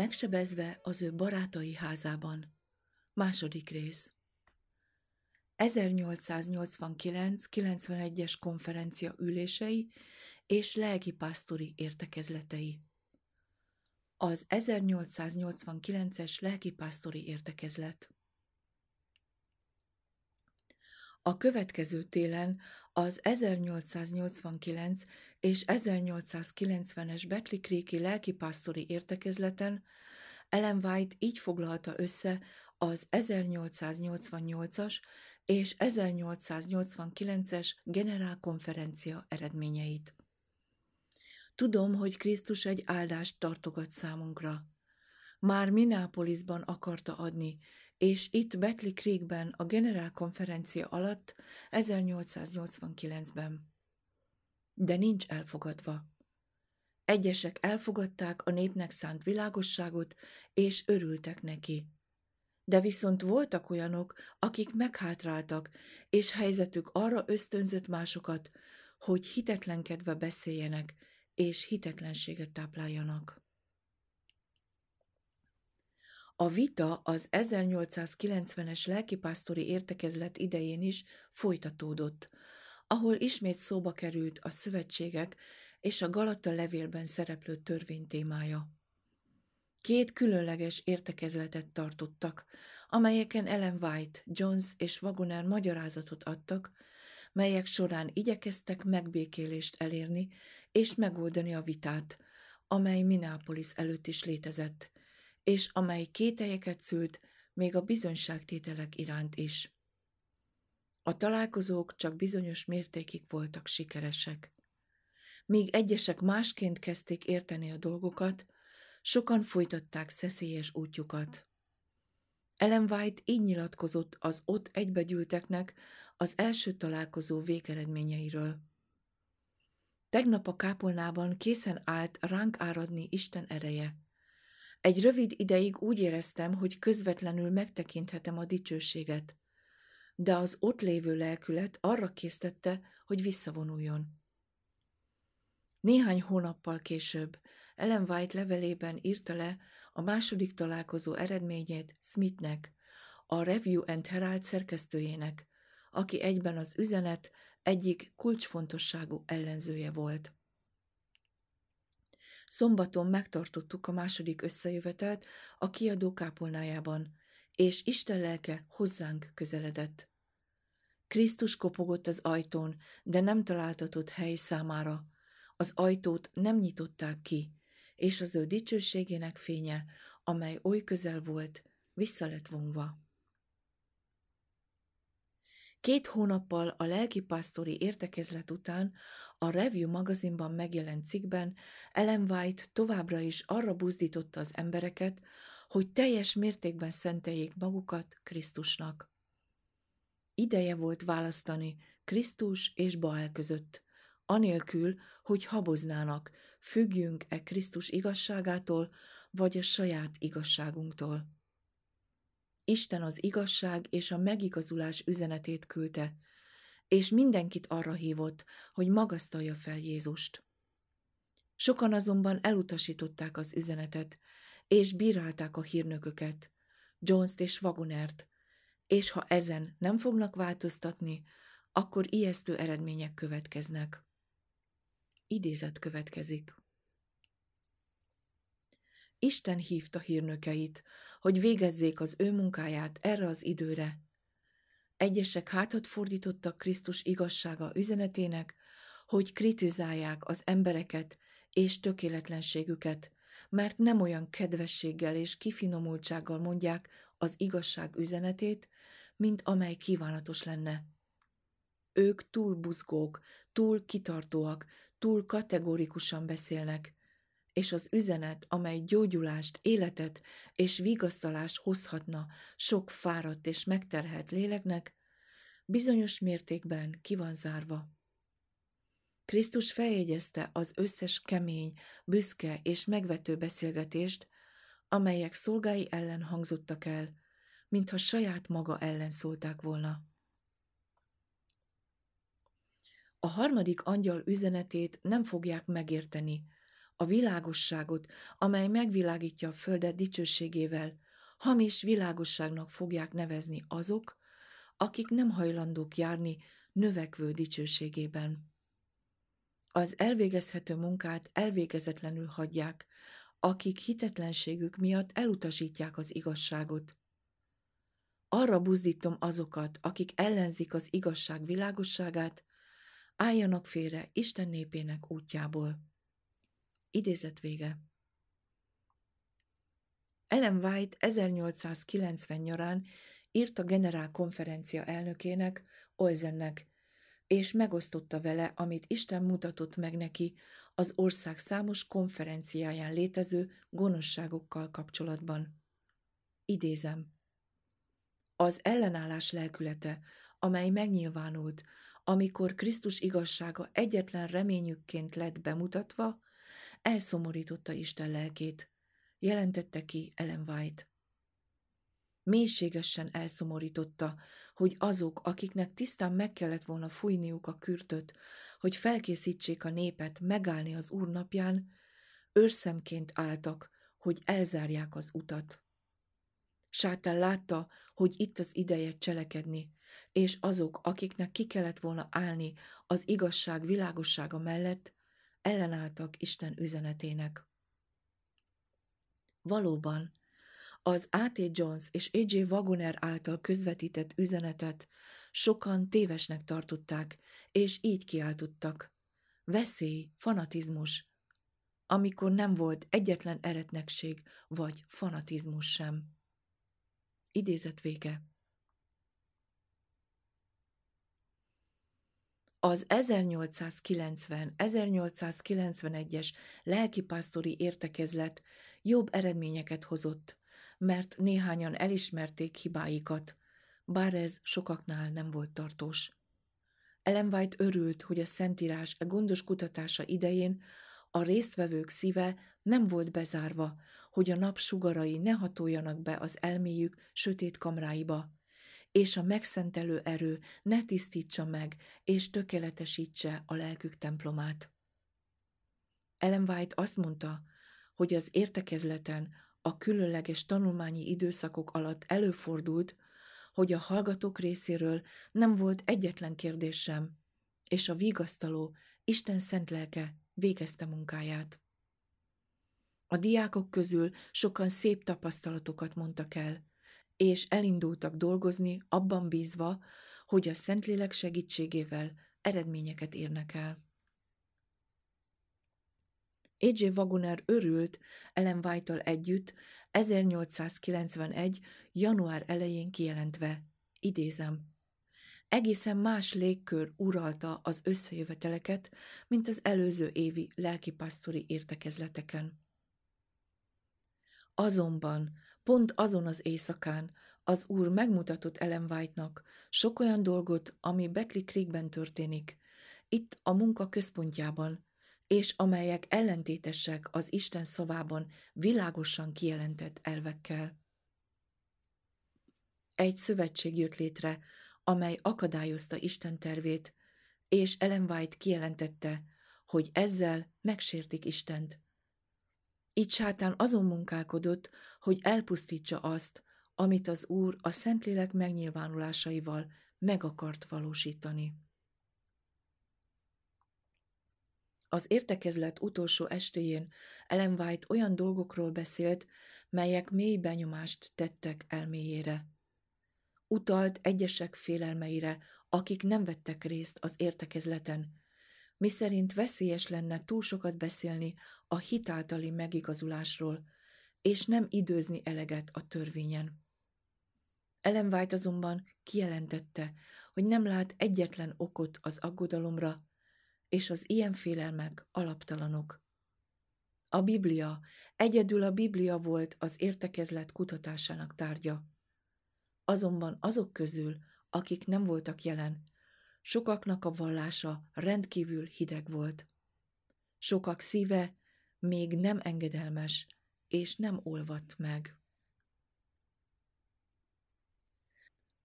Megsebezve az ő barátai házában. Második rész. 1889-91-es konferencia ülései és lelkipásztori értekezletei. Az 1889-es lelkipásztori értekezlet. A következő télen az 1889 és 1890-es Betli Creeki lelkipásztori értekezleten Ellen White így foglalta össze az 1888-as és 1889-es generálkonferencia eredményeit. Tudom, hogy Krisztus egy áldást tartogat számunkra. Már Minneapolisban akarta adni, és itt Beckley Creekben a generálkonferencia alatt 1889-ben. De nincs elfogadva. Egyesek elfogadták a népnek szánt világosságot, és örültek neki. De viszont voltak olyanok, akik meghátráltak, és helyzetük arra ösztönzött másokat, hogy hitetlenkedve beszéljenek, és hitetlenséget tápláljanak. A vita az 1890-es lelkipásztori értekezlet idején is folytatódott, ahol ismét szóba került a szövetségek és a Galata levélben szereplő törvény témája. Két különleges értekezletet tartottak, amelyeken Ellen White, Jones és Wagoner magyarázatot adtak, melyek során igyekeztek megbékélést elérni és megoldani a vitát, amely Minneapolis előtt is létezett, és amely kételyeket szült még a bizonyságtételek iránt is. A találkozók csak bizonyos mértékig voltak sikeresek. Míg egyesek másként kezdték érteni a dolgokat, sokan folytatták szeszélyes útjukat. Ellen White így nyilatkozott az ott egybegyűlteknek az első találkozó végeredményeiről. Tegnap a kápolnában készen állt ránk áradni Isten ereje. Egy rövid ideig úgy éreztem, hogy közvetlenül megtekinthetem a dicsőséget, de az ott lévő lelkület arra késztette, hogy visszavonuljon. Néhány hónappal később Ellen White levelében írta le a második találkozó eredményét Smithnek, a Review and Herald szerkesztőjének, aki egyben az üzenet egyik kulcsfontosságú ellenzője volt. Szombaton megtartottuk a második összejövetelt a kiadó kápolnájában, és Isten lelke hozzánk közeledett. Krisztus kopogott az ajtón, de nem találtatott hely számára. Az ajtót nem nyitották ki, és az ő dicsőségének fénye, amely oly közel volt, vissza lett vonva. Két hónappal a lelkipásztori értekezlet után a Review magazinban megjelent cikkben Ellen White továbbra is arra buzdította az embereket, hogy teljes mértékben szenteljék magukat Krisztusnak. Ideje volt választani Krisztus és Baal között, anélkül, hogy haboznának, függjünk-e Krisztus igazságától, vagy a saját igazságunktól. Isten az igazság és a megigazulás üzenetét küldte, és mindenkit arra hívott, hogy magasztalja fel Jézust. Sokan azonban elutasították az üzenetet, és bírálták a hírnököket, Jones-t és Wagonert, és ha ezen nem fognak változtatni, akkor ijesztő eredmények következnek. Idézet következik. Isten hívta hírnökeit, hogy végezzék az ő munkáját erre az időre. Egyesek hátat fordítottak Krisztus igazsága üzenetének, hogy kritizálják az embereket és tökéletlenségüket, mert nem olyan kedvességgel és kifinomultsággal mondják az igazság üzenetét, mint amely kívánatos lenne. Ők túl buzgók, túl kitartóak, túl kategórikusan beszélnek, és az üzenet, amely gyógyulást, életet és vigasztalást hozhatna sok fáradt és megterhelt léleknek, bizonyos mértékben ki van zárva. Krisztus feljegyezte az összes kemény, büszke és megvető beszélgetést, amelyek szolgái ellen hangzottak el, mintha saját maga ellen szólták volna. A harmadik angyal üzenetét nem fogják megérteni, a világosságot, amely megvilágítja a földet dicsőségével, hamis világosságnak fogják nevezni azok, akik nem hajlandók járni növekvő dicsőségében. Az elvégezhető munkát elvégezetlenül hagyják, akik hitetlenségük miatt elutasítják az igazságot. Arra buzdítom azokat, akik ellenzik az igazság világosságát, álljanak félre Isten népének útjából. Idézet vége. Ellen White 1890 nyarán írt a generál konferencia elnökének, Olzennek, és megosztotta vele, amit Isten mutatott meg neki az ország számos konferenciáján létező gonoszságokkal kapcsolatban. Idézem. Az ellenállás lelkülete, amely megnyilvánult, amikor Krisztus igazsága egyetlen reményükként lett bemutatva, elszomorította Isten lelkét, jelentette ki Ellen White. Mélységesen elszomorította, hogy azok, akiknek tisztán meg kellett volna fújniuk a kürtöt, hogy felkészítsék a népet megállni az úr napján, őrszemként álltak, hogy elzárják az utat. Sátán látta, hogy itt az ideje cselekedni, és azok, akiknek ki kellett volna állni az igazság világossága mellett, ellenálltak Isten üzenetének. Valóban, az A.T. Jones és A.J. Wagoner által közvetített üzenetet sokan tévesnek tartották, és így kiáltottak. Veszély, fanatizmus, amikor nem volt egyetlen eretnekség vagy fanatizmus sem. Idézet vége. Az 1890-1891-es lelkipásztori értekezlet jobb eredményeket hozott, mert néhányan elismerték hibáikat, bár ez sokaknál nem volt tartós. Ellen White örült, hogy a Szentírás e gondos kutatása idején a résztvevők szíve nem volt bezárva, hogy a nap sugarai ne hatoljanak be az elméjük sötét kamráiba, és a megszentelő erő ne tisztítsa meg és tökéletesítse a lelkük templomát. Ellen White azt mondta, hogy az értekezleten a különleges tanulmányi időszakok alatt előfordult, hogy a hallgatók részéről nem volt egyetlen kérdés sem, és a vigasztaló Isten szent lelke végezte munkáját. A diákok közül sokan szép tapasztalatokat mondtak el, és elindultak dolgozni, abban bízva, hogy a Szentlélek segítségével eredményeket érnek el. A.J. Wagoner örült Ellen white együtt 1891. január elején kijelentve, idézem, egészen más légkör uralta az összejöveteleket, mint az előző évi lelkipasztori értekezleteken. Azonban pont azon az éjszakán az úr megmutatott Ellen White-nak sok olyan dolgot, ami Beckley Creekben történik, itt a munka központjában, és amelyek ellentétesek az Isten szavában világosan kijelentett elvekkel. Egy szövetség jött létre, amely akadályozta Isten tervét, és Ellen White kijelentette, hogy ezzel megsértik Istent. Így sátán azon munkálkodott, hogy elpusztítsa azt, amit az Úr a Szentlélek megnyilvánulásaival meg akart valósítani. Az értekezlet utolsó estéjén Ellen White olyan dolgokról beszélt, melyek mély benyomást tettek elméjére. Utalt egyesek félelmeire, akik nem vettek részt az értekezleten, miszerint veszélyes lenne túl sokat beszélni a hitáltali megigazulásról, és nem időzni eleget a törvényen. Ellen White azonban kijelentette, hogy nem lát egyetlen okot az aggodalomra, és az ilyen félelmek alaptalanok. A Biblia, egyedül a Biblia volt az értekezlet kutatásának tárgya. Azonban azok közül, akik nem voltak jelen, sokaknak a vallása rendkívül hideg volt. Sokak szíve még nem engedelmes, és nem olvadt meg.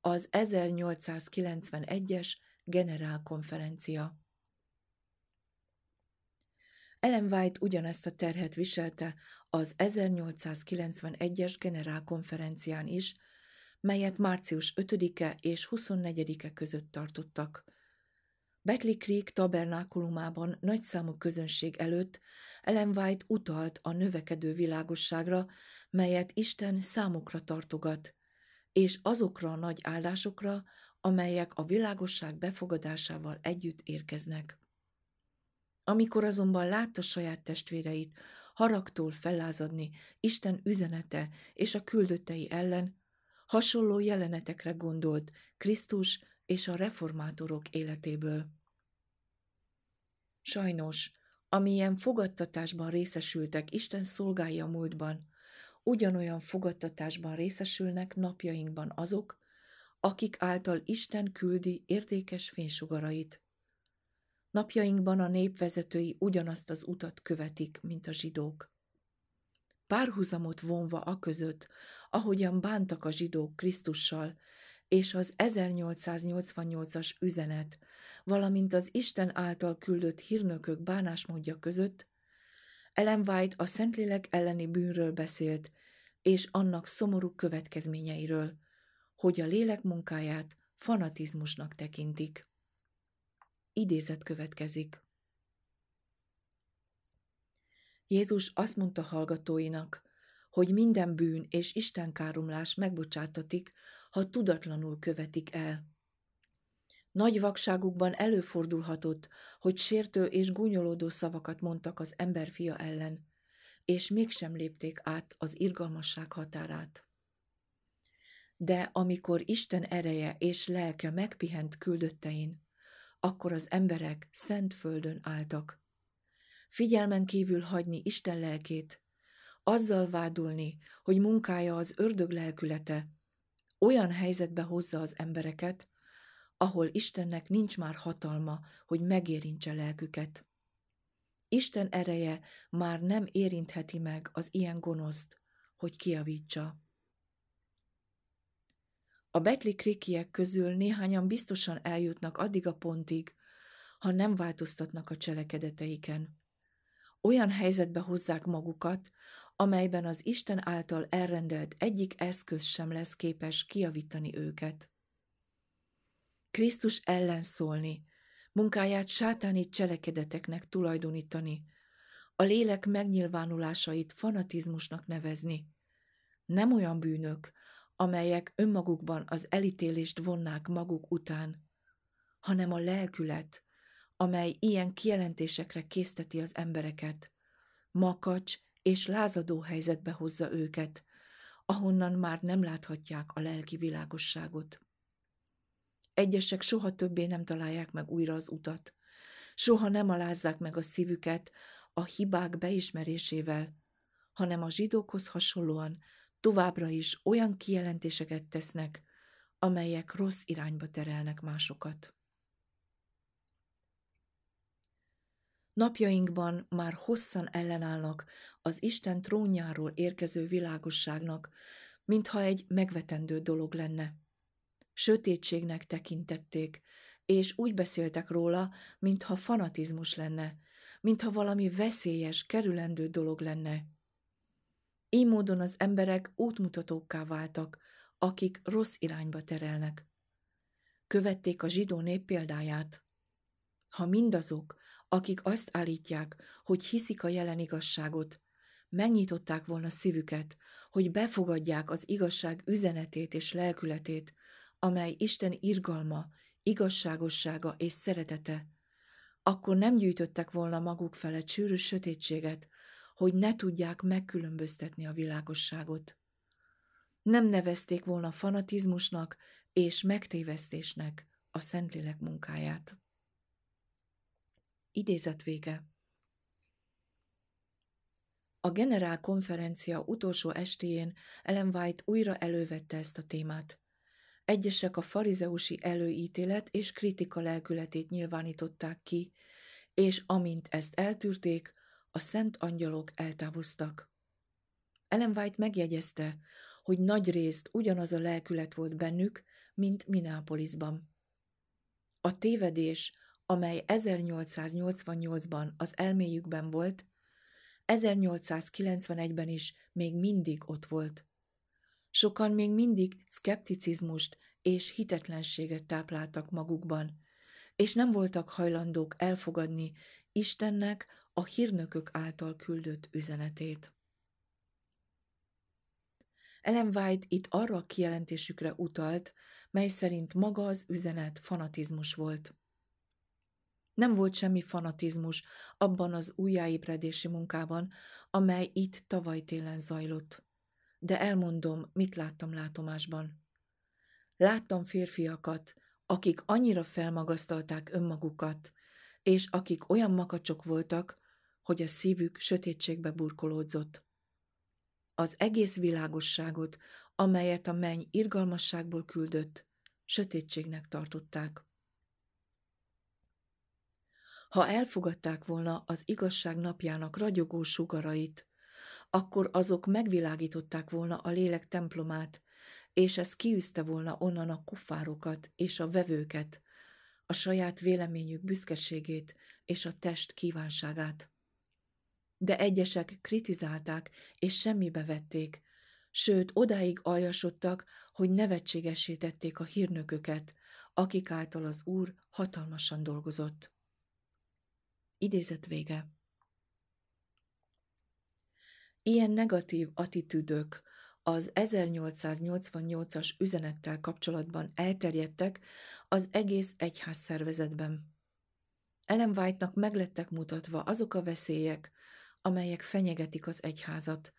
Az 1891-es generálkonferencia Ellen White ugyanezt a terhet viselte az 1891-es generálkonferencián is, melyet március 5-e és 24-e között tartottak. Beckley Creek tabernákulumában nagyszámú közönség előtt Ellen White utalt a növekedő világosságra, melyet Isten számukra tartogat, és azokra a nagy áldásokra, amelyek a világosság befogadásával együtt érkeznek. Amikor azonban látta saját testvéreit haragtól fellázadni Isten üzenete és a küldöttei ellen, hasonló jelenetekre gondolt Krisztus és a reformátorok életéből. Sajnos, amilyen fogadtatásban részesültek Isten szolgái a múltban, ugyanolyan fogadtatásban részesülnek napjainkban azok, akik által Isten küldi értékes fénysugarait. Napjainkban a népvezetői ugyanazt az utat követik, mint a zsidók. Párhuzamot vonva a között, ahogyan bántak a zsidók Krisztussal, és az 1888-as üzenet, valamint az Isten által küldött hírnökök bánásmódja között, Ellen White a Szentlélek elleni bűnről beszélt, és annak szomorú következményeiről, hogy a lélek munkáját fanatizmusnak tekintik. Idézet következik. Jézus azt mondta hallgatóinak, hogy minden bűn és istenkáromlás megbocsátatik, ha tudatlanul követik el. Nagy vakságukban előfordulhatott, hogy sértő és gúnyolódó szavakat mondtak az emberfia ellen, és mégsem lépték át az irgalmasság határát. De amikor Isten ereje és lelke megpihent küldöttein, akkor az emberek szent földön álltak. Figyelmen kívül hagyni Isten lelkét, azzal vádolni, hogy munkája az ördög lelkülete, olyan helyzetbe hozza az embereket, ahol Istennek nincs már hatalma, hogy megérintse lelküket. Isten ereje már nem érintheti meg az ilyen gonoszt, hogy kiavítsa. A Betli krikiek közül néhányan biztosan eljutnak addig a pontig, ha nem változtatnak a cselekedeteiken. Olyan helyzetbe hozzák magukat, amelyben az Isten által elrendelt egyik eszköz sem lesz képes kiavítani őket. Krisztus ellen szólni, munkáját sátáni cselekedeteknek tulajdonítani, a lélek megnyilvánulásait fanatizmusnak nevezni. Nem olyan bűnök, amelyek önmagukban az elítélést vonnák maguk után, hanem a lelkület, amely ilyen kijelentésekre készteti az embereket, makacs és lázadó helyzetbe hozza őket, ahonnan már nem láthatják a lelki világosságot. Egyesek soha többé nem találják meg újra az utat, soha nem alázzák meg a szívüket a hibák beismerésével, hanem a zsidókhoz hasonlóan továbbra is olyan kijelentéseket tesznek, amelyek rossz irányba terelnek másokat. Napjainkban már hosszan ellenállnak az Isten trónjáról érkező világosságnak, mintha egy megvetendő dolog lenne. Sötétségnek tekintették, és úgy beszéltek róla, mintha fanatizmus lenne, mintha valami veszélyes, kerülendő dolog lenne. Így módon az emberek útmutatókká váltak, akik rossz irányba terelnek. Követték a zsidó nép példáját. Ha mindazok, akik azt állítják, hogy hiszik a jelen igazságot, megnyitották volna szívüket, hogy befogadják az igazság üzenetét és lelkületét, amely Isten irgalma, igazságossága és szeretete, akkor nem gyűjtöttek volna maguk felett sűrűs sötétséget, hogy ne tudják megkülönböztetni a világosságot. Nem nevezték volna fanatizmusnak és megtévesztésnek a Szentlélek munkáját. Idézet vége. A generál konferencia utolsó estéjén Ellen White újra elővette ezt a témát. Egyesek a farizeusi előítélet és kritika lelkületét nyilvánították ki, és amint ezt eltűrték, a szent angyalok eltávoztak. Ellen White megjegyezte, hogy nagy részt ugyanaz a lelkület volt bennük, mint Minneapolisban. A tévedés, amely 1888-ban az elméjükben volt, 1891-ben is még mindig ott volt. Sokan még mindig szkepticizmust és hitetlenséget tápláltak magukban, és nem voltak hajlandók elfogadni Istennek a hírnökök által küldött üzenetét. Ellen White itt arra kijelentésükre utalt, mely szerint maga az üzenet fanatizmus volt. Nem volt semmi fanatizmus abban az újjáébredési munkában, amely itt tavaly télen zajlott. De elmondom, mit láttam látomásban. Láttam férfiakat, akik annyira felmagasztalták önmagukat, és akik olyan makacsok voltak, hogy a szívük sötétségbe burkolódzott. Az egész világosságot, amelyet a menny irgalmasságból küldött, sötétségnek tartották. Ha elfogadták volna az igazság napjának ragyogó sugarait, akkor azok megvilágították volna a lélek templomát, és ez kiűzte volna onnan a kuffárokat és a vevőket, a saját véleményük büszkeségét és a test kívánságát. De egyesek kritizálták és semmibe vették, sőt odáig aljasodtak, hogy nevetségesítették a hírnököket, akik által az úr hatalmasan dolgozott. Idézet vége. Ilyen negatív attitűdök az 1888-as üzenettel kapcsolatban elterjedtek az egész egyház szervezetben. Ellen White-nak meglettek mutatva azok a veszélyek, amelyek fenyegetik az egyházat,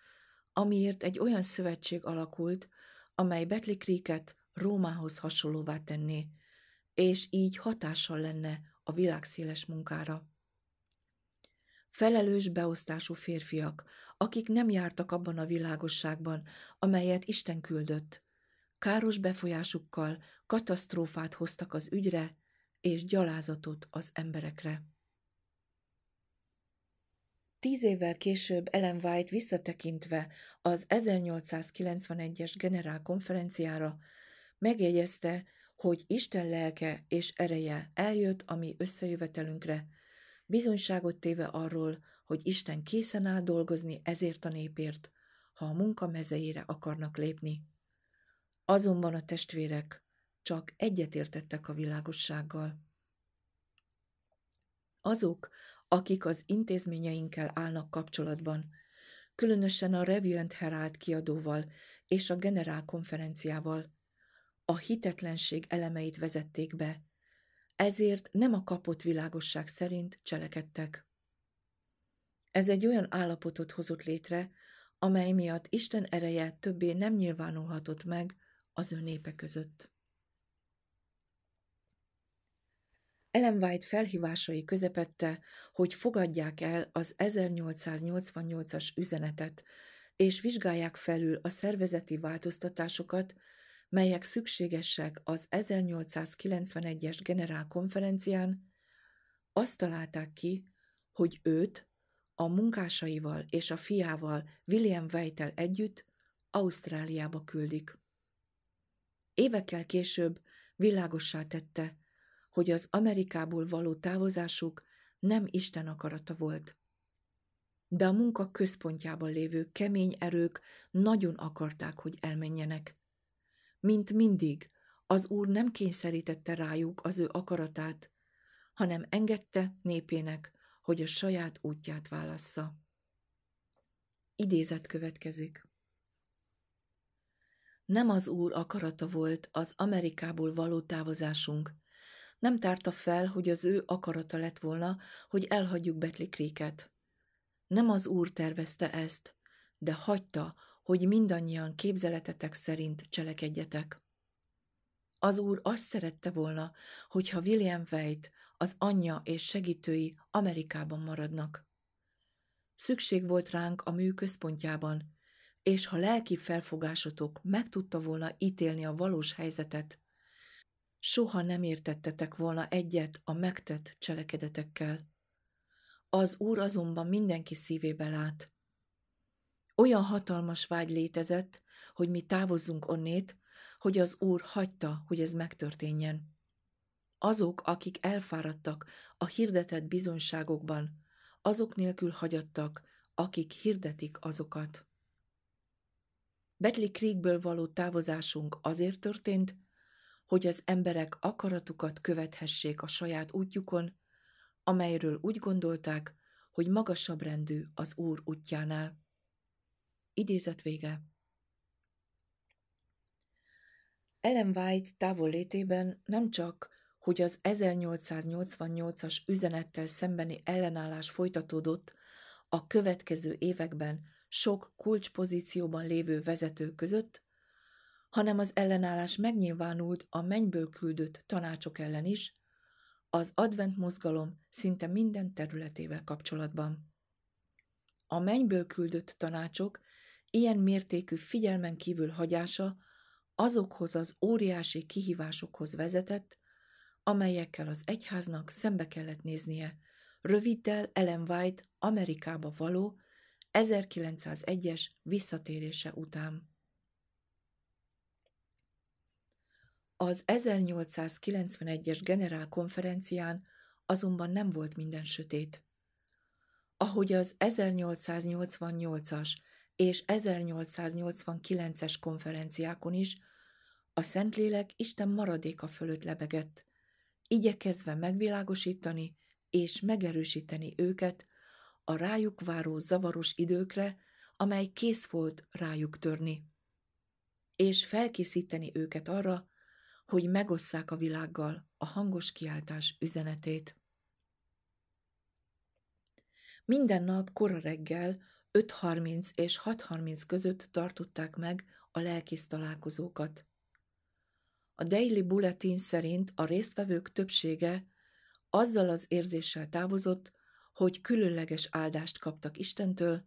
amiért egy olyan szövetség alakult, amely Betli Creeket Rómához hasonlóvá tenné, és így hatással lenne a világszéles munkára. Felelős beosztású férfiak, akik nem jártak abban a világosságban, amelyet Isten küldött. Káros befolyásukkal katasztrófát hoztak az ügyre, és gyalázatot az emberekre. Tíz évvel később Ellen White visszatekintve az 1891-es generálkonferenciára megjegyezte, hogy Isten lelke és ereje eljött a mi összejövetelünkre, bizonyságot téve arról, hogy Isten készen áll dolgozni ezért a népért, ha a munka mezeire akarnak lépni. Azonban a testvérek csak egyetértettek a világossággal. Azok, akik az intézményeinkkel állnak kapcsolatban, különösen a Review Herald kiadóval és a generálkonferenciával, a hitetlenség elemeit vezették be, ezért nem a kapott világosság szerint cselekedtek. Ez egy olyan állapotot hozott létre, amely miatt Isten ereje többé nem nyilvánulhatott meg az ő népe között. Ellen White felhívásai közepette, hogy fogadják el az 1888-as üzenetet, és vizsgálják felül a szervezeti változtatásokat, melyek szükségesek az 1891-es generálkonferencián, azt találták ki, hogy őt a munkásaival és a fiával William Weitel együtt Ausztráliába küldik. Évekkel később világossá tette, hogy az Amerikából való távozásuk nem Isten akarata volt. De a munka központjában lévő kemény erők nagyon akarták, hogy elmenjenek. Mint mindig, az Úr nem kényszerítette rájuk az ő akaratát, hanem engedte népének, hogy a saját útját válassza. Idézet következik. Nem az Úr akarata volt az Amerikából való távozásunk, nem tárta fel, hogy az ő akarata lett volna, hogy elhagyjuk Betli Creeket. Nem az Úr tervezte ezt, de hagyta, hogy mindannyian képzeletetek szerint cselekedjetek. Az úr azt szerette volna, hogyha William White, az anyja és segítői Amerikában maradnak. Szükség volt ránk a mű központjában, és ha lelki felfogásotok meg tudta volna ítélni a valós helyzetet, soha nem értettetek volna egyet a megtett cselekedetekkel. Az Úr azonban mindenki szívébe lát, olyan hatalmas vágy létezett, hogy mi távozzunk onnét, hogy az Úr hagyta, hogy ez megtörténjen. Azok, akik elfáradtak a hirdetett bizonyságokban, azok nélkül hagyattak, akik hirdetik azokat. Betli Creekből való távozásunk azért történt, hogy az emberek akaratukat követhessék a saját útjukon, amelyről úgy gondolták, hogy magasabb rendű az Úr útjánál. Idézet vége. Ellen White távollétében nem csak, hogy az 1888-as üzenettel szembeni ellenállás folytatódott a következő években sok kulcspozícióban lévő vezető között, hanem az ellenállás megnyilvánult a mennyből küldött tanácsok ellen is, az advent mozgalom szinte minden területével kapcsolatban. A mennyből küldött tanácsok ilyen mértékű figyelmen kívül hagyása azokhoz az óriási kihívásokhoz vezetett, amelyekkel az egyháznak szembe kellett néznie, röviddel Ellen White Amerikába való 1901-es visszatérése után. Az 1891-es generálkonferencián azonban nem volt minden sötét. Ahogy az 1888-as és 1889-es konferenciákon is, a Szentlélek Isten maradéka fölött lebegett, igyekezve megvilágosítani és megerősíteni őket a rájuk váró zavaros időkre, amely kész volt rájuk törni, és felkészíteni őket arra, hogy megosszák a világgal a hangos kiáltás üzenetét. Minden nap kora reggel 5.30 és 6.30 között tartották meg a lelkész találkozókat. A Daily Bulletin szerint a résztvevők többsége azzal az érzéssel távozott, hogy különleges áldást kaptak Istentől,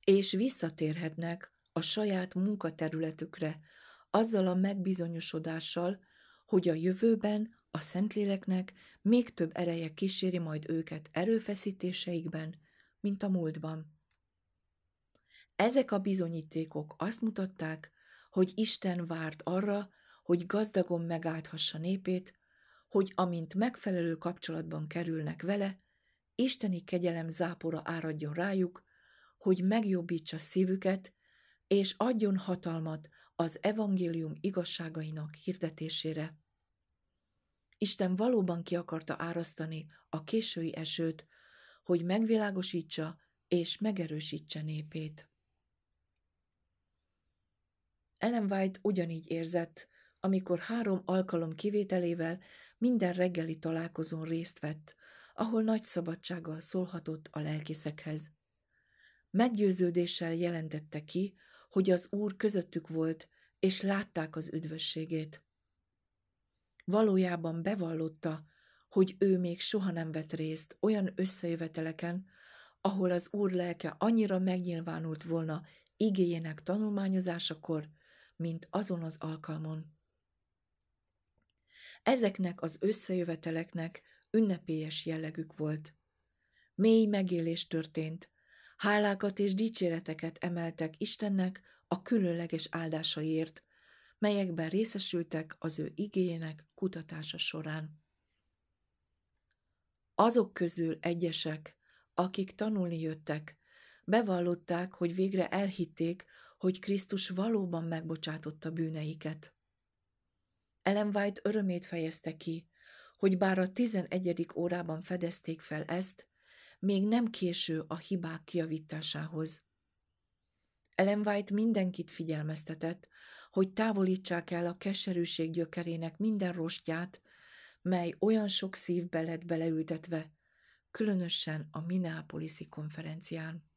és visszatérhetnek a saját munkaterületükre, azzal a megbizonyosodással, hogy a jövőben a Szentléleknek még több ereje kíséri majd őket erőfeszítéseikben, mint a múltban. Ezek a bizonyítékok azt mutatták, hogy Isten várt arra, hogy gazdagon megálthassa népét, hogy amint megfelelő kapcsolatban kerülnek vele, isteni kegyelem zápora áradjon rájuk, hogy megjobbítsa szívüket, és adjon hatalmat az evangélium igazságainak hirdetésére. Isten valóban ki akarta árasztani a késői esőt, hogy megvilágosítsa és megerősítse népét. Ellen White ugyanígy érzett, amikor három alkalom kivételével minden reggeli találkozón részt vett, ahol nagy szabadsággal szólhatott a lelkészekhez. Meggyőződéssel jelentette ki, hogy az Úr közöttük volt, és látták az üdvösségét. Valójában bevallotta, hogy ő még soha nem vett részt olyan összejöveteleken, ahol az Úr lelke annyira megnyilvánult volna igényének tanulmányozásakor, mint azon az alkalmon. Ezeknek az összejöveteleknek ünnepélyes jellegük volt. Mély megélés történt, hálákat és dicséreteket emeltek Istennek a különleges áldásaiért, melyekben részesültek az ő igényének kutatása során. Azok közül egyesek, akik tanulni jöttek, bevallották, hogy végre elhitték, hogy Krisztus valóban megbocsátotta bűneiket. Ellen White örömét fejezte ki, hogy bár a tizenegyedik órában fedezték fel ezt, még nem késő a hibák kiavításához. Ellen White mindenkit figyelmeztetett, hogy távolítsák el a keserűség gyökerének minden rostját, mely olyan sok szívbe lett beleültetve, különösen a Minneapolis-i konferencián.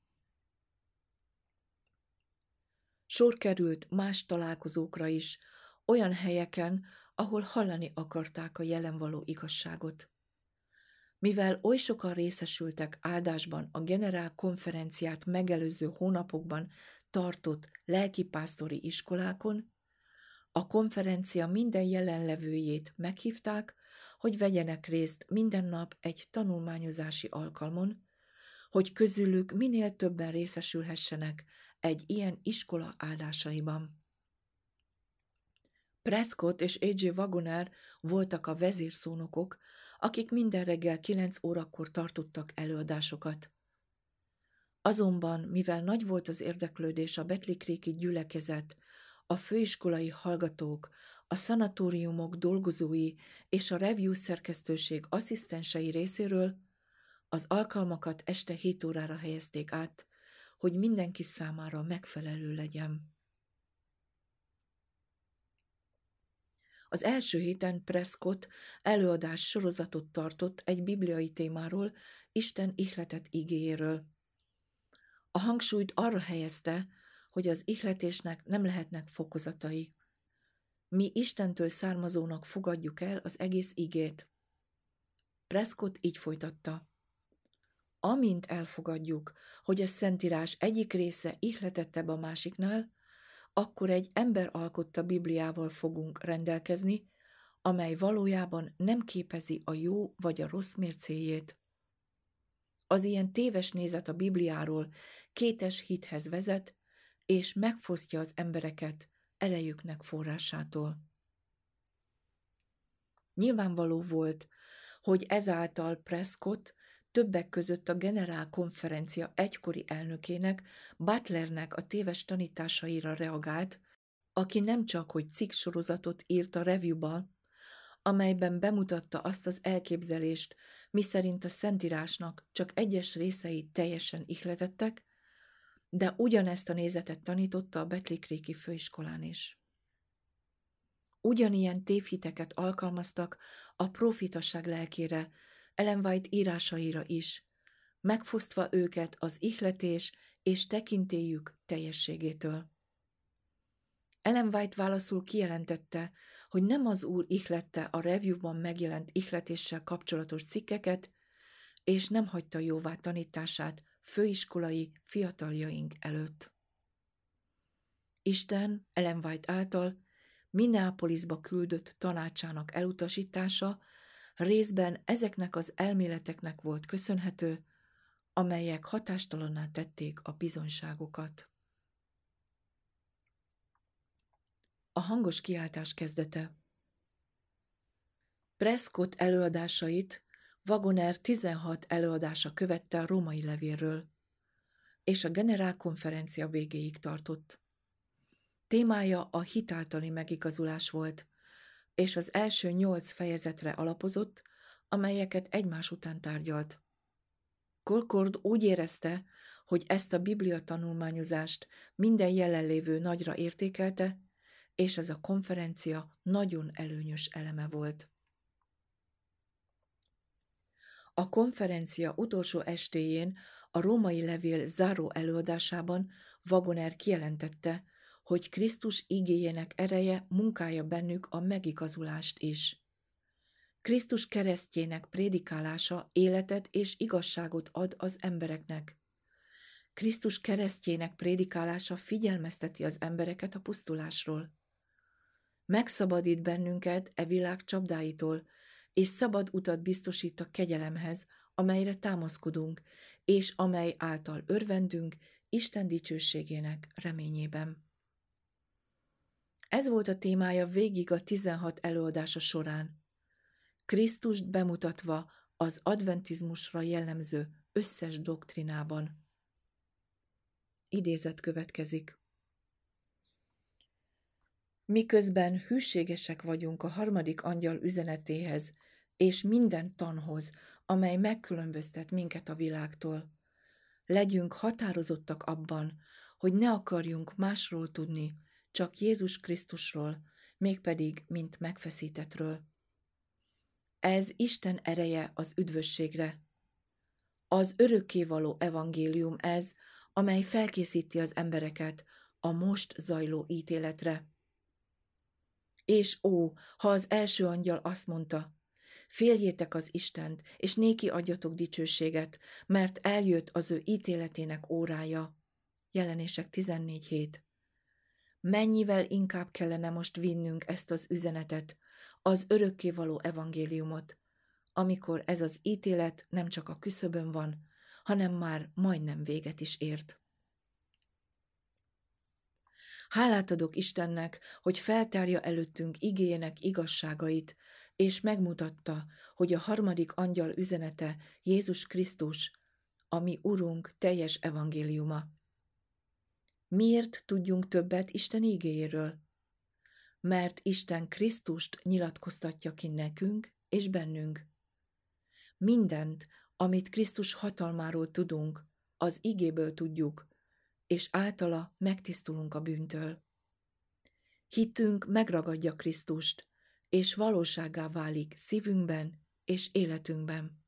Sor került más találkozókra is, olyan helyeken, ahol hallani akarták a jelen való igazságot. Mivel oly sokan részesültek áldásban a generál konferenciát megelőző hónapokban tartott lelkipásztori iskolákon, a konferencia minden jelenlevőjét meghívták, hogy vegyenek részt minden nap egy tanulmányozási alkalmon, hogy közülük minél többen részesülhessenek egy ilyen iskola áldásaiban. Prescott és A.J. Wagoner voltak a vezérszónokok, akik minden reggel kilenc órakor tartottak előadásokat. Azonban, mivel nagy volt az érdeklődés a Betlikréki gyülekezet, a főiskolai hallgatók, a szanatóriumok dolgozói és a review szerkesztőség asszisztensei részéről, az alkalmakat este 7 órára helyezték át, hogy mindenki számára megfelelő legyen. Az első héten Prescott előadás sorozatot tartott egy bibliai témáról, Isten ihletet igéjéről. A hangsúlyt arra helyezte, hogy az ihletésnek nem lehetnek fokozatai. Mi Istentől származónak fogadjuk el az egész igét. Prescott így folytatta. Amint elfogadjuk, hogy a Szentírás egyik része ihletettebb a másiknál, akkor egy ember alkotta Bibliával fogunk rendelkezni, amely valójában nem képezi a jó vagy a rossz mércéjét. Az ilyen téves nézet a Bibliáról kétes hithez vezet, és megfosztja az embereket erejüknek forrásától. Nyilvánvaló volt, hogy ezáltal Prescott többek között a generál konferencia egykori elnökének, Butlernek a téves tanításaira reagált, aki nem csak, hogy cikksorozatot írt a reviewba, amelyben bemutatta azt az elképzelést, miszerint a Szentírásnak csak egyes részei teljesen ihletettek, de ugyanezt a nézetet tanította a Betlikréki főiskolán is. Ugyanilyen tévhiteket alkalmaztak a profitaság lelkére, ellen White írásaira is, megfosztva őket az ihletés és tekintélyük teljességétől. Ellen White válaszul kijelentette, hogy nem az úr ihlette a reviewban megjelent ihletéssel kapcsolatos cikkeket, és nem hagyta jóvá tanítását főiskolai fiataljaink előtt. Isten Ellen White által Minneapolisba küldött tanácsának elutasítása részben ezeknek az elméleteknek volt köszönhető, amelyek hatástalanná tették a bizonyságokat. A hangos kiáltás kezdete Prescott előadásait Wagoner 16 előadása követte a római levélről, és a generálkonferencia végéig tartott. Témája a hitáltali megigazulás volt, és az első nyolc fejezetre alapozott, amelyeket egymás után tárgyalt. Colcord úgy érezte, hogy ezt a biblia tanulmányozást minden jelenlévő nagyra értékelte, és ez a konferencia nagyon előnyös eleme volt. A konferencia utolsó estéjén a római levél záró előadásában Wagoner kijelentette, hogy Krisztus igéjének ereje munkálja bennük a megigazulást is. Krisztus keresztjének prédikálása életet és igazságot ad az embereknek. Krisztus keresztjének prédikálása figyelmezteti az embereket a pusztulásról. Megszabadít bennünket e világ csapdáitól, és szabad utat biztosít a kegyelemhez, amelyre támaszkodunk, és amely által örvendünk Isten dicsőségének reményében. Ez volt a témája végig a 16 előadása során. Krisztust bemutatva az adventizmusra jellemző összes doktrinában. Idézet következik. Miközben hűségesek vagyunk a harmadik angyal üzenetéhez, és minden tanhoz, amely megkülönböztet minket a világtól. Legyünk határozottak abban, hogy ne akarjunk másról tudni, csak Jézus Krisztusról, mégpedig mint megfeszítetről. Ez Isten ereje az üdvösségre. Az örökkévaló evangélium ez, amely felkészíti az embereket a most zajló ítéletre. És ó, ha az első angyal azt mondta, féljétek az Istent, és néki adjatok dicsőséget, mert eljött az ő ítéletének órája. Jelenések 14 hét mennyivel inkább kellene most vinnünk ezt az üzenetet, az örökkévaló evangéliumot, amikor ez az ítélet nem csak a küszöbön van, hanem már majdnem véget is ért. Hálát adok Istennek, hogy feltárja előttünk igéjének igazságait, és megmutatta, hogy a harmadik angyal üzenete Jézus Krisztus, ami Urunk teljes evangéliuma. Miért tudjunk többet Isten igéjéről? Mert Isten Krisztust nyilatkoztatja ki nekünk és bennünk. Mindent, amit Krisztus hatalmáról tudunk, az igéből tudjuk, és általa megtisztulunk a bűntől. Hitünk megragadja Krisztust, és valóságá válik szívünkben és életünkben.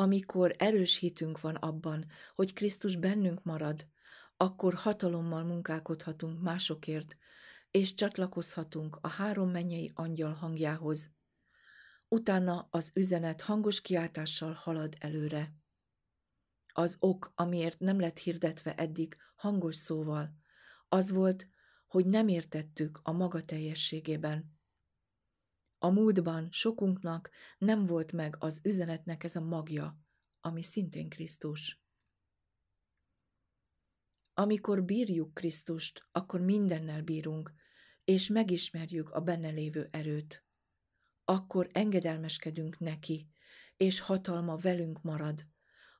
Amikor erős hitünk van abban, hogy Krisztus bennünk marad, akkor hatalommal munkálkodhatunk másokért, és csatlakozhatunk a három mennyei angyal hangjához. Utána az üzenet hangos kiáltással halad előre. Az ok, amiért nem lett hirdetve eddig hangos szóval, az volt, hogy nem értettük a maga teljességében. A múltban sokunknak nem volt meg az üzenetnek ez a magja, ami szintén Krisztus. Amikor bírjuk Krisztust, akkor mindennel bírunk, és megismerjük a benne lévő erőt. Akkor engedelmeskedünk neki, és hatalma velünk marad.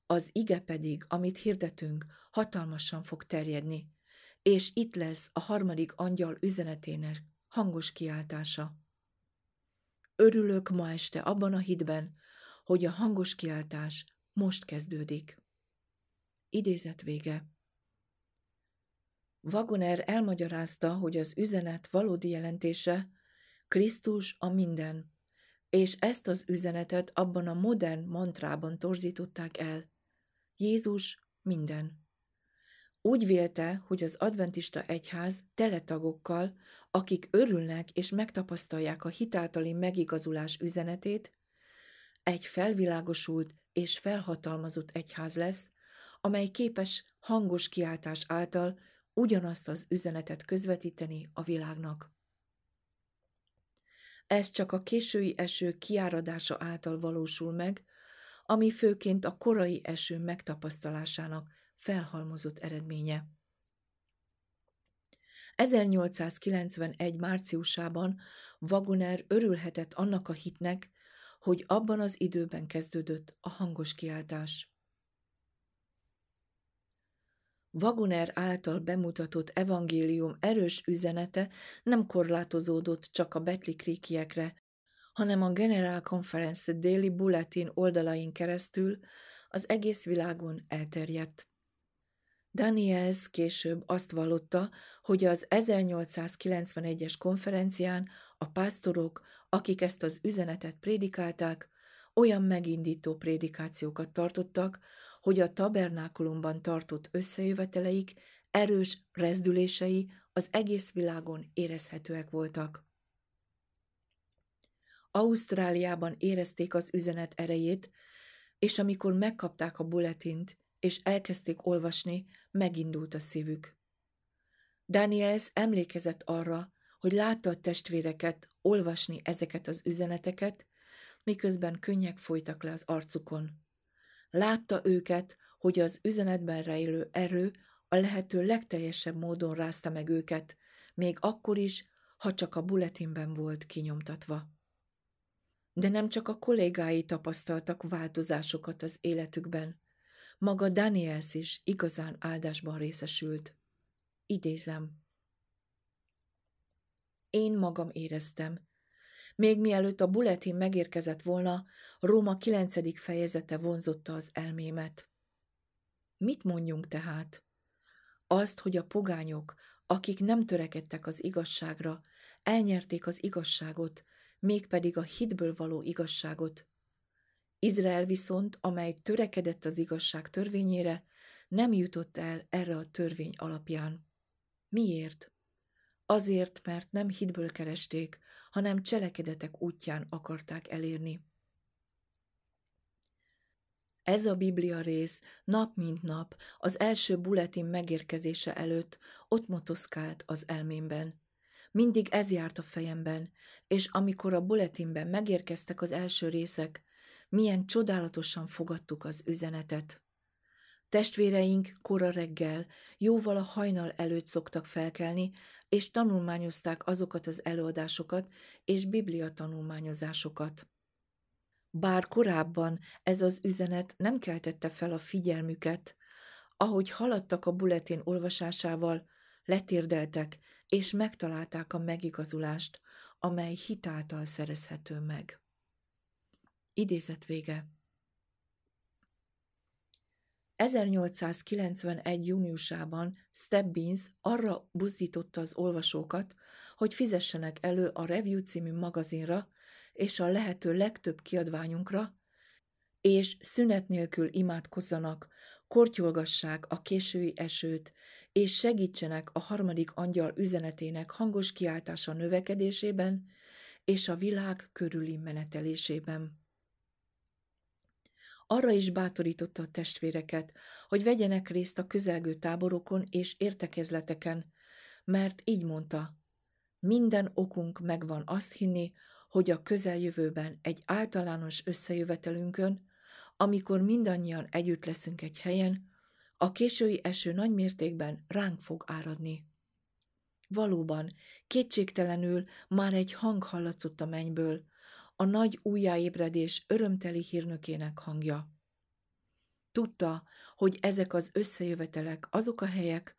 Az ige pedig, amit hirdetünk, hatalmasan fog terjedni, és itt lesz a harmadik angyal üzenetének hangos kiáltása. Örülök ma este abban a hitben, hogy a hangos kiáltás most kezdődik. Idézet vége. Wagoner elmagyarázta, hogy az üzenet valódi jelentése Krisztus a minden, és ezt az üzenetet abban a modern mantrában torzították el. Jézus minden. Úgy vélte, hogy az adventista egyház teletagokkal, akik örülnek és megtapasztalják a hitáltali megigazulás üzenetét, egy felvilágosult és felhatalmazott egyház lesz, amely képes hangos kiáltás által ugyanazt az üzenetet közvetíteni a világnak. Ez csak a késői eső kiáradása által valósul meg, ami főként a korai eső megtapasztalásának felhalmozott eredménye. 1891. márciusában Wagoner örülhetett annak a hitnek, hogy abban az időben kezdődött a hangos kiáltás. Wagoner által bemutatott evangélium erős üzenete nem korlátozódott csak a betlikrikiekre, hanem a General Conference déli bulletin oldalain keresztül az egész világon elterjedt. Daniels később azt vallotta, hogy az 1891-es konferencián a pásztorok, akik ezt az üzenetet prédikálták, olyan megindító prédikációkat tartottak, hogy a tabernákulumban tartott összejöveteleik erős rezdülései az egész világon érezhetőek voltak. Ausztráliában érezték az üzenet erejét, és amikor megkapták a bulletint, és elkezdték olvasni, megindult a szívük. Daniels emlékezett arra, hogy látta a testvéreket olvasni ezeket az üzeneteket, miközben könnyek folytak le az arcukon. Látta őket, hogy az üzenetben rejlő erő a lehető legteljesebb módon rázta meg őket, még akkor is, ha csak a bulletinben volt kinyomtatva. De nem csak a kollégái tapasztaltak változásokat az életükben, maga Daniels is igazán áldásban részesült. Idézem. Én magam éreztem. Még mielőtt a bulletin megérkezett volna, Róma kilencedik fejezete vonzotta az elmémet. Mit mondjunk tehát? Azt, hogy a pogányok, akik nem törekedtek az igazságra, elnyerték az igazságot, mégpedig a hitből való igazságot, Izrael viszont, amely törekedett az igazság törvényére, nem jutott el erre a törvény alapján. Miért? Azért, mert nem hitből keresték, hanem cselekedetek útján akarták elérni. Ez a Biblia rész nap mint nap az első bulletin megérkezése előtt ott motoszkált az elmémben. Mindig ez járt a fejemben, és amikor a bulletinben megérkeztek az első részek, milyen csodálatosan fogadtuk az üzenetet. Testvéreink kora reggel, jóval a hajnal előtt szoktak felkelni, és tanulmányozták azokat az előadásokat és biblia tanulmányozásokat. Bár korábban ez az üzenet nem keltette fel a figyelmüket, ahogy haladtak a bulletin olvasásával, letérdeltek, és megtalálták a megigazulást, amely hitáltal szerezhető meg. Idézet vége. 1891. júniusában Stebbins arra buzdította az olvasókat, hogy fizessenek elő a Review című magazinra és a lehető legtöbb kiadványunkra, és szünet nélkül imádkozzanak, kortyolgassák a késői esőt, és segítsenek a harmadik angyal üzenetének hangos kiáltása növekedésében és a világ körüli menetelésében. Arra is bátorította a testvéreket, hogy vegyenek részt a közelgő táborokon és értekezleteken, mert így mondta, minden okunk megvan azt hinni, hogy a közeljövőben egy általános összejövetelünkön, amikor mindannyian együtt leszünk egy helyen, a késői eső nagy mértékben ránk fog áradni. Valóban, kétségtelenül már egy hang hallatszott a mennyből, a nagy újjáébredés örömteli hírnökének hangja. Tudta, hogy ezek az összejövetelek azok a helyek,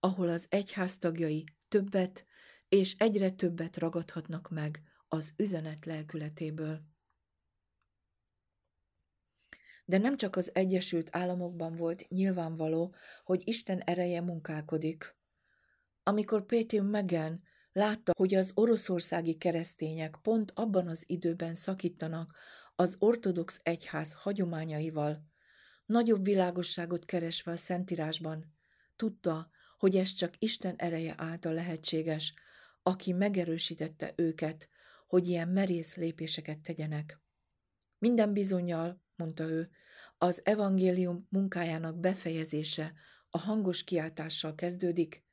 ahol az egyház tagjai többet és egyre többet ragadhatnak meg az üzenet lelkületéből. De nem csak az Egyesült Államokban volt nyilvánvaló, hogy Isten ereje munkálkodik. Amikor Péter Megan látta, hogy az oroszországi keresztények pont abban az időben szakítanak az ortodox egyház hagyományaival, nagyobb világosságot keresve a Szentírásban, tudta, hogy ez csak Isten ereje által lehetséges, aki megerősítette őket, hogy ilyen merész lépéseket tegyenek. Minden bizonyal, mondta ő, az evangélium munkájának befejezése a hangos kiáltással kezdődik,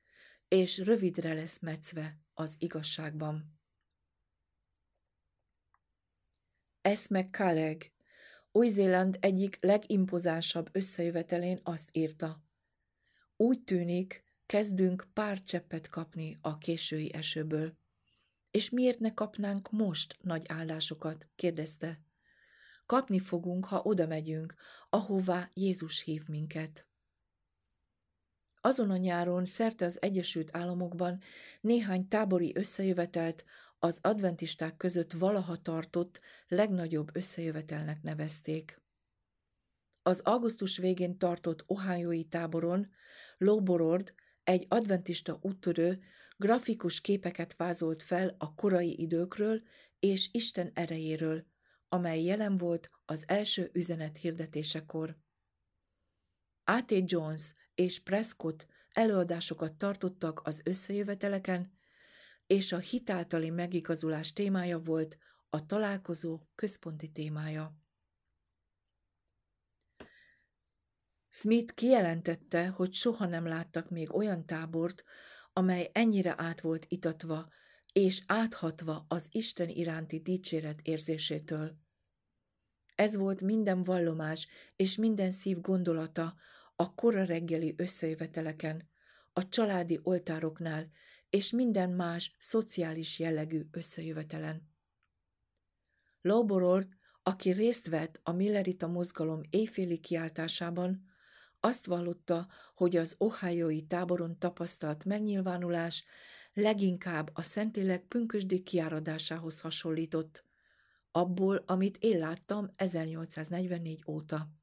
és rövidre lesz metszve az igazságban. Eszme Kaleg, új-Zéland egyik legimpozánsabb összejövetelén azt írta. Úgy tűnik, kezdünk pár cseppet kapni a késői esőből. És miért ne kapnánk most nagy áldásokat? kérdezte. Kapni fogunk, ha oda megyünk, ahová Jézus hív minket. Azon a nyáron szerte az Egyesült Államokban néhány tábori összejövetelt az adventisták között valaha tartott legnagyobb összejövetelnek nevezték. Az augusztus végén tartott Ohioi táboron Lowborord, egy adventista úttörő, grafikus képeket vázolt fel a korai időkről és Isten erejéről, amely jelen volt az első üzenet hirdetésekor. A.T. Jones és Prescott előadásokat tartottak az összejöveteleken, és a hitáltali megigazulás témája volt a találkozó központi témája. Smith kijelentette, hogy soha nem láttak még olyan tábort, amely ennyire át volt itatva és áthatva az Isten iránti dicséret érzésétől. Ez volt minden vallomás és minden szív gondolata a kora reggeli összejöveteleken, a családi oltároknál és minden más szociális jellegű összejövetelen. Loborord, aki részt vett a Millerita mozgalom éjféli kiáltásában, azt vallotta, hogy az ohiói táboron tapasztalt megnyilvánulás leginkább a Szentlélek pünkösdi kiáradásához hasonlított, abból, amit én láttam 1844 óta.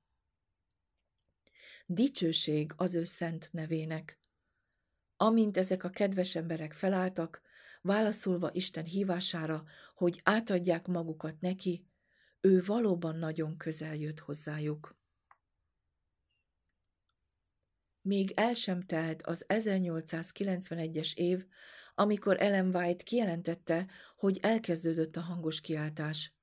Dicsőség az ő szent nevének. Amint ezek a kedves emberek felálltak, válaszolva Isten hívására, hogy átadják magukat neki, ő valóban nagyon közel jött hozzájuk. Még el sem telt az 1891-es év, amikor Ellen White kijelentette, hogy elkezdődött a hangos kiáltás.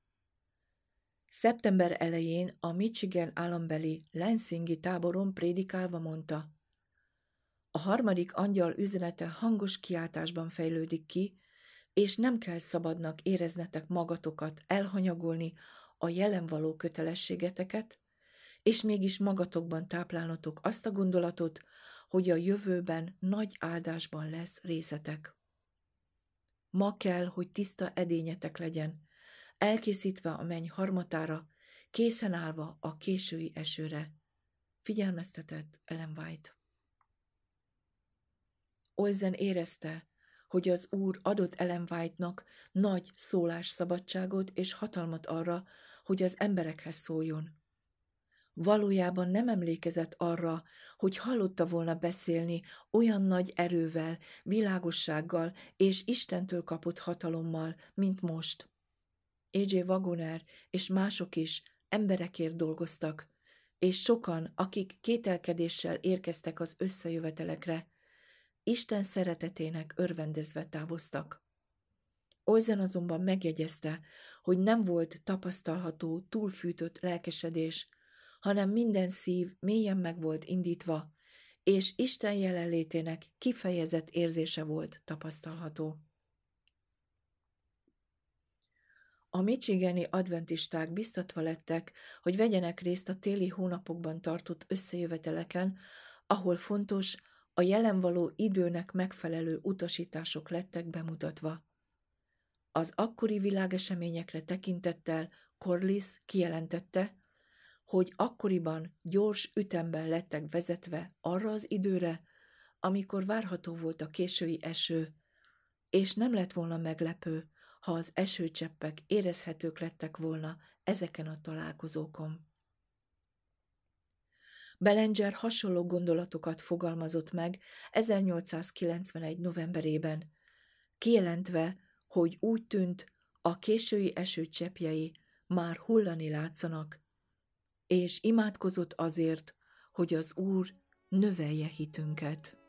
Szeptember elején a Michigan állambeli Lansingi táboron prédikálva mondta, a harmadik angyal üzenete hangos kiáltásban fejlődik ki, és nem kell szabadnak éreznetek magatokat elhanyagolni a jelen való kötelességeteket, és mégis magatokban táplálnotok azt a gondolatot, hogy a jövőben nagy áldásban lesz részetek. Ma kell, hogy tiszta edényetek legyen, elkészítve a menny harmatára, készen állva a késői esőre. Figyelmeztetett Ellen White. Olzen érezte, hogy az úr adott Ellen White-nak nagy szólásszabadságot és hatalmat arra, hogy az emberekhez szóljon. Valójában nem emlékezett arra, hogy hallotta volna beszélni olyan nagy erővel, világossággal és Istentől kapott hatalommal, mint most. A.J. Wagoner és mások is emberekért dolgoztak, és sokan, akik kételkedéssel érkeztek az összejövetelekre, Isten szeretetének örvendezve távoztak. Olzen azonban megjegyezte, hogy nem volt tapasztalható túlfűtött lelkesedés, hanem minden szív mélyen meg volt indítva, és Isten jelenlétének kifejezett érzése volt tapasztalható. A michigani adventisták biztatva lettek, hogy vegyenek részt a téli hónapokban tartott összejöveteleken, ahol fontos, a jelen való időnek megfelelő utasítások lettek bemutatva. Az akkori világeseményekre tekintettel Corliss kijelentette, hogy akkoriban gyors ütemben lettek vezetve arra az időre, amikor várható volt a késői eső, és nem lett volna meglepő, ha az esőcseppek érezhetők lettek volna ezeken a találkozókon. Belenger hasonló gondolatokat fogalmazott meg 1891. novemberében, kijelentve, hogy úgy tűnt, a késői esőcseppjei már hullani látszanak, és imádkozott azért, hogy az Úr növelje hitünket.